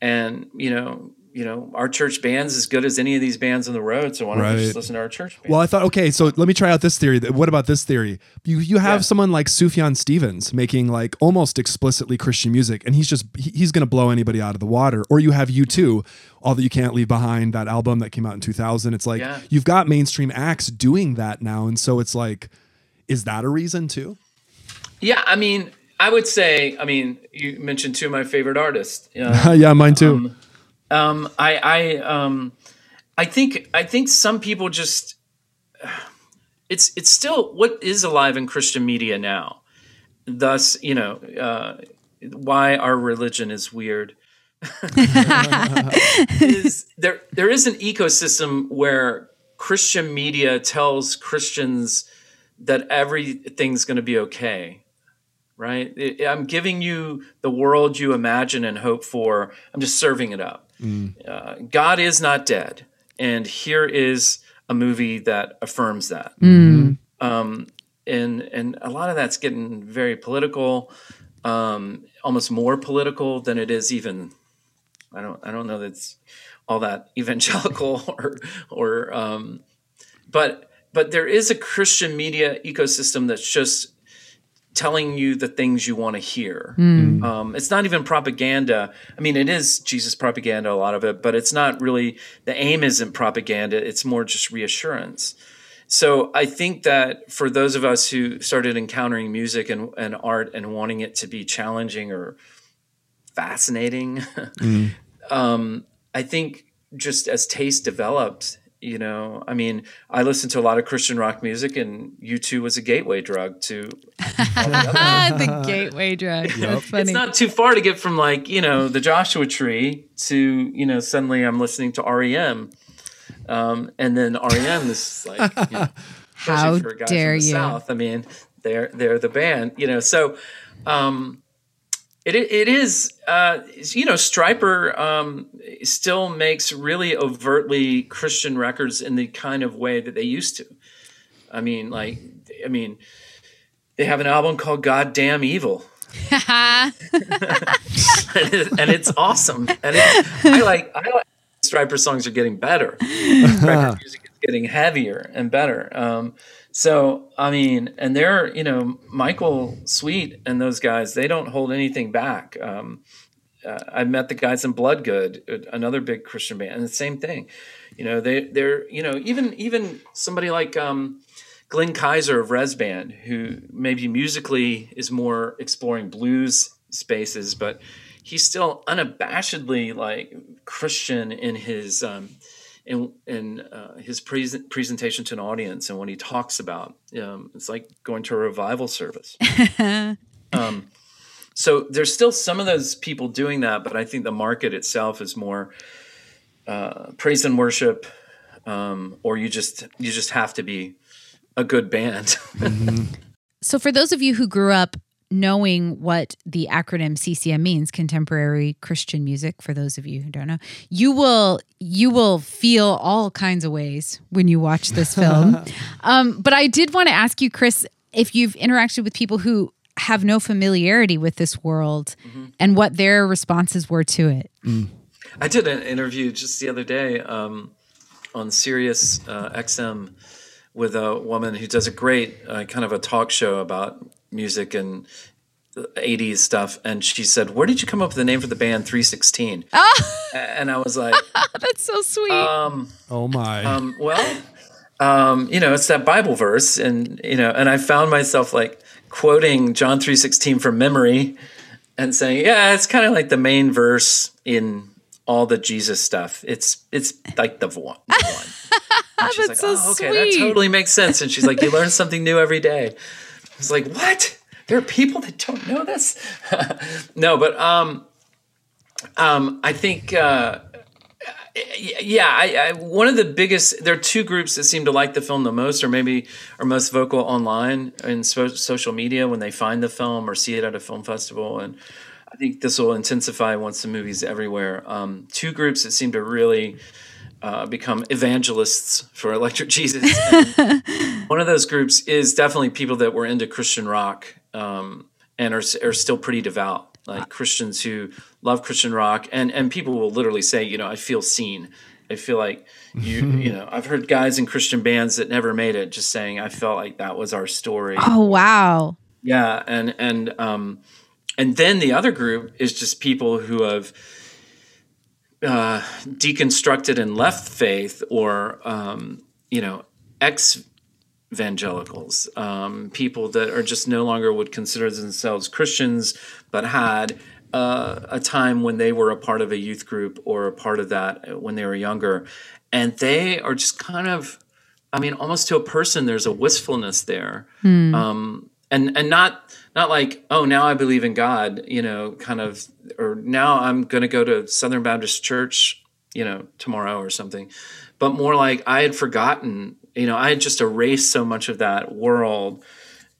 [SPEAKER 4] and you know, you know, our church band's as good as any of these bands on the road. So why don't we
[SPEAKER 1] Right.
[SPEAKER 4] just listen to our church band?
[SPEAKER 1] well i thought okay so let me try out this theory what about this theory you you have
[SPEAKER 4] Yeah.
[SPEAKER 1] someone like sufjan stevens making like almost explicitly christian music and he's just he's gonna blow anybody out of the water or you have U2 all that you can't leave behind that album that came out in 2000 it's like
[SPEAKER 4] Yeah.
[SPEAKER 1] you've got mainstream acts doing that now and so it's like is that a reason too
[SPEAKER 4] yeah, I mean, I would say, I mean, you mentioned two of my favorite artists. Uh,
[SPEAKER 1] yeah mine too
[SPEAKER 4] Um, I, I, um, I think, I think some people just, it's, it's still what is alive in Christian media now. Thus, you know, uh, why our religion is weird. is there, there is an ecosystem where Christian media tells Christians that everything's going to be okay right? I'm giving you the world you imagine and hope for. I'm just serving it up. Uh, God is not dead, and here is a movie that affirms that. Um, and and a lot of that's getting very political, um, almost more political than it is even. I don't I don't know that's all that evangelical or or um, but but there is a Christian media ecosystem that's just telling you the things you want to hear. Um, it's not even propaganda. I mean, it is Jesus propaganda, a lot of it, but it's not really, the aim isn't propaganda. It's more just reassurance. So I think that for those of us who started encountering music and, and art and wanting it to be challenging or fascinating, um, I think just as taste developed, you know, I mean, I listened to a lot of Christian rock music, and U2 was a gateway drug to.
[SPEAKER 2] Ah, the gateway drug. That's funny.
[SPEAKER 4] It's not too far to get from like you know the Joshua Tree to you know suddenly I'm listening to REM, um, and then REM is like you know,
[SPEAKER 2] How
[SPEAKER 4] especially for guys
[SPEAKER 2] dare
[SPEAKER 4] from the
[SPEAKER 2] you?
[SPEAKER 4] South. I mean, they're they're the band, you know. So, um, It it is uh, you know Stryper um, still makes really overtly Christian records in the kind of way that they used to. I mean, like I mean, they have an album called "Goddamn Evil." and, it- and it's awesome. And it, I like I like Stryper songs are getting better. Stryper music is getting heavier and better. Um, so I mean, and they're you know Michael Sweet and those guys. They don't hold anything back. Um, uh, I met the guys in Bloodgood, another big Christian band, and the same thing. You know, they they're you know even even somebody like um, Glenn Kaiser of Rez Band, who maybe musically is more exploring blues spaces, but he's still unabashedly like Christian in his um, in in uh, his present presentation to an audience and when he talks about um, it's like going to a revival service. um, so there's still some of those people doing that, but I think the market itself is more uh, praise and worship, um, or you just you just have to be a good band.
[SPEAKER 2] So, for those of you who grew up knowing what the acronym CCM means, contemporary Christian music, for those of you who don't know, you will you will feel all kinds of ways when you watch this film. um, but I did want to ask you, Chris, if you've interacted with people who have no familiarity with this world and what their responses were to it.
[SPEAKER 4] I did an interview just the other day um, on Sirius uh, XM with a woman who does a great uh, kind of a talk show about music and 80s stuff. And she said, Where did you come up with the name for the band 316? And I was like,
[SPEAKER 2] That's so sweet.
[SPEAKER 4] um,
[SPEAKER 1] Oh my.
[SPEAKER 4] um, well, um, you know, it's that Bible verse, and you know, and I found myself like quoting John three sixteen from memory, and saying, "Yeah, it's kind of like the main verse in all the Jesus stuff. It's it's like the one." the one. And she's
[SPEAKER 2] That's
[SPEAKER 4] like,
[SPEAKER 2] so
[SPEAKER 4] "Oh, okay, that totally makes sense." And she's like, "You learn something new every day." I was like, "What? There are people that don't know this?" no, but um, um, I think. Uh, yeah, I, I, one of the biggest. There are two groups that seem to like the film the most, or maybe are most vocal online in so, social media when they find the film or see it at a film festival. And I think this will intensify once the movie's everywhere. Um, two groups that seem to really uh, become evangelists for Electric Jesus. One of those groups is definitely people that were into Christian rock um, and are, are still pretty devout, like Christians who love Christian rock, and and people will literally say, you know, I feel seen. I feel like you, you know, I've heard guys in Christian bands that never made it just saying, I felt like that was our story.
[SPEAKER 2] oh, wow.
[SPEAKER 4] Yeah, and and um, and then the other group is just people who have uh, deconstructed and left faith, or um, you know, ex evangelicals, um, people that are just no longer would consider themselves Christians, but had uh, a time when they were a part of a youth group or a part of that when they were younger, and they are just kind of, I mean, almost to a person, there's a wistfulness there, um, and and not not like oh now I believe in God, you know, kind of, or now I'm going to go to Southern Baptist Church, you know, tomorrow or something, but more like I had forgotten, you know, I had just erased so much of that world.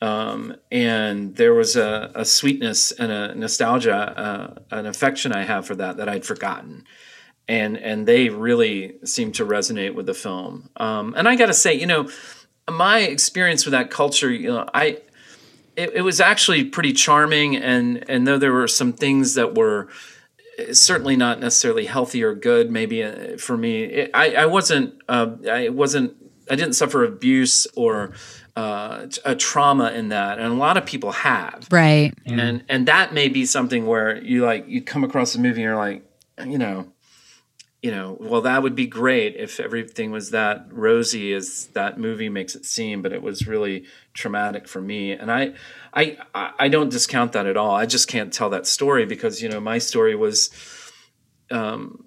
[SPEAKER 4] Um, and there was a, a sweetness and a nostalgia, uh, an affection I have for that that I'd forgotten, and and they really seem to resonate with the film. Um, and I got to say, you know, my experience with that culture, you know, I it, it was actually pretty charming, and and though there were some things that were certainly not necessarily healthy or good, maybe uh, for me, it, I I wasn't uh, I wasn't I didn't suffer abuse or uh, a trauma in that, and a lot of people have
[SPEAKER 2] Right.
[SPEAKER 4] and and that may be something where you like you come across a movie and you're like you know you know well that would be great if everything was that rosy as that movie makes it seem but it was really traumatic for me. And i i I- don't discount that at all. I just can't tell that story because you know my story was um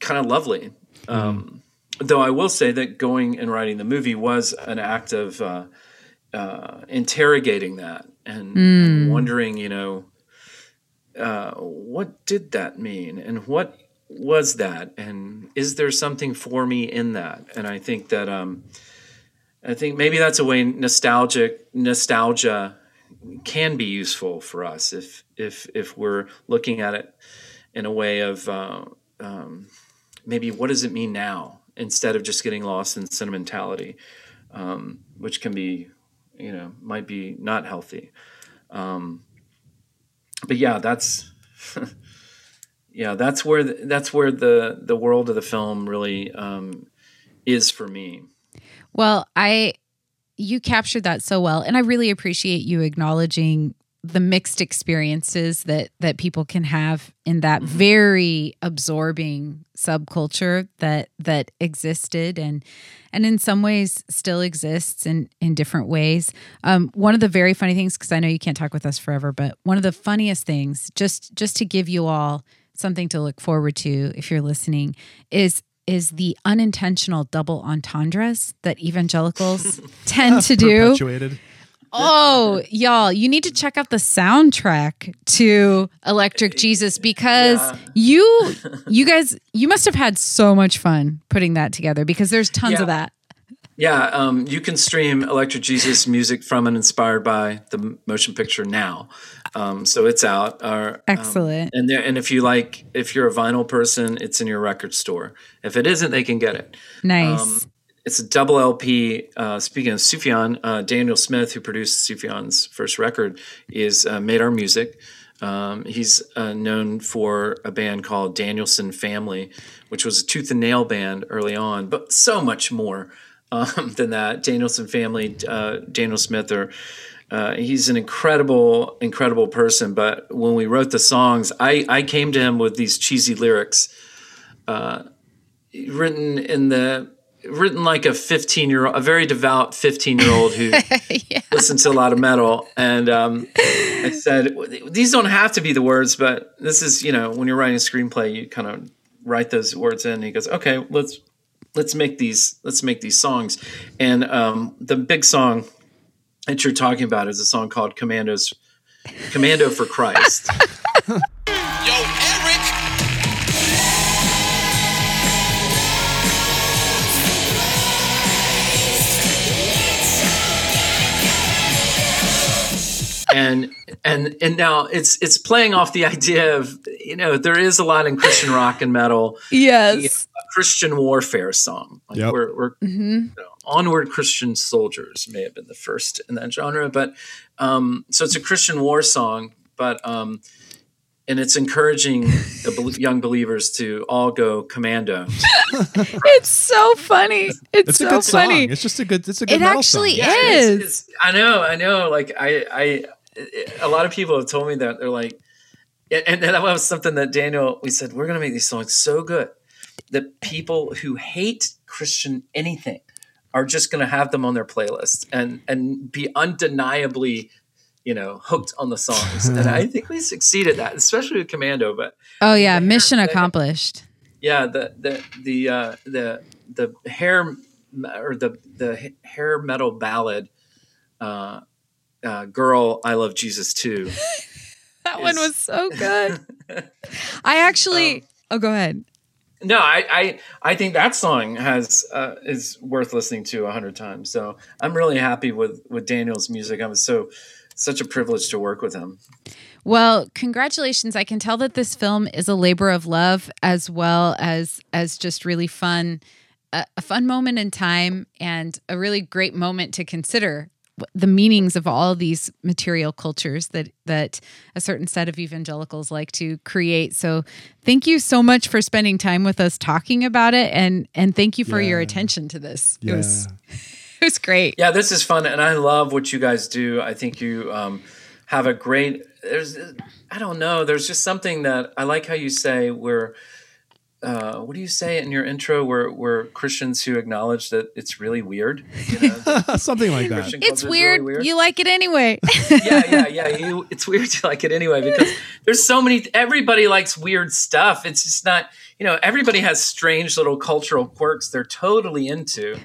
[SPEAKER 4] kind of lovely um though i will say that going and writing the movie was an act of uh uh, interrogating that and, and wondering, you know, uh, what did that mean? And what was that and is there something for me in that? And I think that um, I think maybe that's a way nostalgic nostalgia can be useful for us if if if we're looking at it in a way of uh, um, maybe what does it mean now instead of just getting lost in sentimentality, um, which can be you know might be not healthy. Um, but yeah, that's yeah, that's where the, that's where the the world of the film really um, is for me.
[SPEAKER 2] Well, I you captured that so well and I really appreciate you acknowledging the mixed experiences that that people can have in that
[SPEAKER 4] Mm-hmm.
[SPEAKER 2] very absorbing subculture that that existed and and in some ways still exists in in different ways. Um, one of the very funny things because I know you can't talk with us forever, but one of the funniest things just just to give you all something to look forward to if you're listening is is the unintentional double entendres that evangelicals tend to do.
[SPEAKER 1] Perpetuated.
[SPEAKER 2] Oh, y'all, you need to check out the soundtrack to Electric Jesus because
[SPEAKER 4] Yeah.
[SPEAKER 2] you you guys you must have had so much fun putting that together because there's tons
[SPEAKER 4] Yeah.
[SPEAKER 2] of that.
[SPEAKER 4] Yeah, um, you can stream Electric Jesus music from and inspired by the motion picture now. Um, so it's out. Our, um,
[SPEAKER 2] Excellent.
[SPEAKER 4] and there, and if you like, if you're a vinyl person, it's in your record store. If it isn't, they can get it.
[SPEAKER 2] Nice.
[SPEAKER 4] Um, it's a double LP. Uh, speaking of Sufjan, uh, Daniel Smith, who produced Sufjan's first record, is uh, made our music. Um, he's uh, known for a band called Danielson Family, which was a tooth and nail band early on, but so much more um, than that. Danielson Family, uh, Daniel Smith, or uh, he's an incredible, incredible person. But when we wrote the songs, I, I came to him with these cheesy lyrics uh, written in the written like a 15 year old a very devout 15 year old who listens to a lot of metal and um, i said these don't have to be the words but this is you know when you're writing a screenplay you kind of write those words in and he goes okay let's let's make these let's make these songs and um, the big song that you're talking about is a song called commandos commando for christ
[SPEAKER 7] Yo, Eric!
[SPEAKER 4] and and and now it's it's playing off the idea of you know there is a lot in Christian rock and metal
[SPEAKER 2] yes.
[SPEAKER 4] A Christian warfare song like
[SPEAKER 1] Yep.
[SPEAKER 4] we're, we're you know, onward Christian soldiers may have been the first in that genre but um, so it's a Christian war song but um, and it's encouraging the young believers to all go commando
[SPEAKER 2] It's so funny. It's,
[SPEAKER 1] It's
[SPEAKER 2] so
[SPEAKER 1] a good
[SPEAKER 2] funny.
[SPEAKER 1] song. It's just a good. It's a good.
[SPEAKER 2] It actually
[SPEAKER 1] song.
[SPEAKER 2] is.
[SPEAKER 4] it's- it's- I know, I know. Like I, I, a lot of people have told me that they're like, and, and that was something that Daniel. We said we're going to make these songs so good that people who hate Christian anything are just going to have them on their playlist and and be undeniably, you know, hooked on the songs. and I think we succeeded that, especially with Commando. But
[SPEAKER 2] Oh yeah,
[SPEAKER 4] The
[SPEAKER 2] mission
[SPEAKER 4] hair- the-
[SPEAKER 2] accomplished.
[SPEAKER 4] yeah, the the the uh, the the hair or the the hair metal ballad, uh, uh, "Girl, I Love Jesus Too."
[SPEAKER 2] That one was so good. I actually
[SPEAKER 4] Um,
[SPEAKER 2] Oh, go ahead.
[SPEAKER 4] No, I, I I think that song has uh, is worth listening to a hundred times. So I'm really happy with with Daniel's music. I was so such a privilege to work with him.
[SPEAKER 2] Well, congratulations. I can tell that this film is a labor of love as well as as just really fun a, a fun moment in time and a really great moment to consider the meanings of all these material cultures that that a certain set of evangelicals like to create. So, thank you so much for spending time with us talking about it and and thank you for your attention to this. It was it was great.
[SPEAKER 4] Yeah, this is fun, and I love what you guys do. I think you um, have a great. There's, I don't know. There's just something that I like how you say we're. Uh, what do you say in your intro? We're we're Christians who acknowledge that it's really weird. You know, that
[SPEAKER 1] Something like that.
[SPEAKER 4] Christian
[SPEAKER 2] It's
[SPEAKER 4] culture is really
[SPEAKER 2] weird. You like it anyway.
[SPEAKER 4] yeah, yeah, yeah. You, it's weird to like it anyway because there's so many. Everybody likes weird stuff. It's just not. You know, everybody has strange little cultural quirks they're totally into,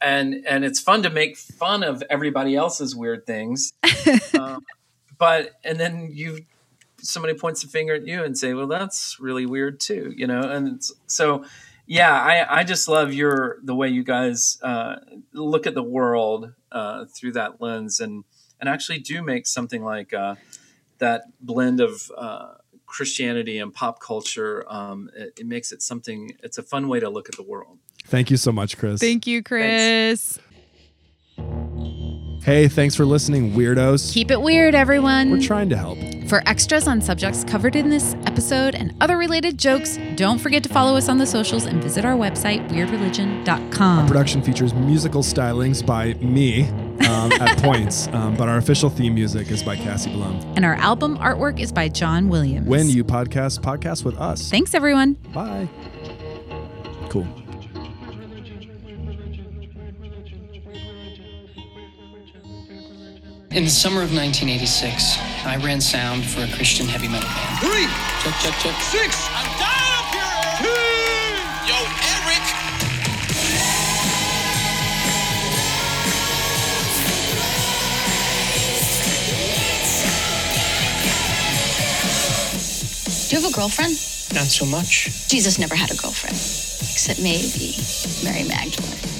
[SPEAKER 4] and and it's fun to make fun of everybody else's weird things. um, but and then you somebody points a finger at you and say, "Well, that's really weird too," you know. And it's, so, yeah, I I just love your the way you guys uh, look at the world uh, through that lens and and actually do make something like uh, that blend of uh, Christianity and pop culture. Um, it, it makes it something. It's a fun way to look at the world.
[SPEAKER 1] Thank you so much, Chris.
[SPEAKER 2] Thank you, Chris.
[SPEAKER 1] Hey, thanks for listening, weirdos.
[SPEAKER 2] Keep it weird, everyone.
[SPEAKER 1] We're trying to help.
[SPEAKER 2] For extras on subjects covered in this episode and other related jokes, don't forget to follow us on the socials and visit our website, weirdreligion.com.
[SPEAKER 1] Production features musical stylings by me um, at points, um, but our official theme music is by Cassie Blum.
[SPEAKER 2] And our album artwork is by John Williams.
[SPEAKER 1] When you podcast, podcast with us.
[SPEAKER 2] Thanks, everyone.
[SPEAKER 1] Bye. Cool.
[SPEAKER 6] In the summer of 1986, I ran sound for a Christian heavy metal band.
[SPEAKER 7] Three,
[SPEAKER 6] Check, check, check.
[SPEAKER 7] six. I'm dying up here. Yo, Eric.
[SPEAKER 8] Do you have a girlfriend?
[SPEAKER 6] Not so much.
[SPEAKER 8] Jesus never had a girlfriend, except maybe Mary Magdalene.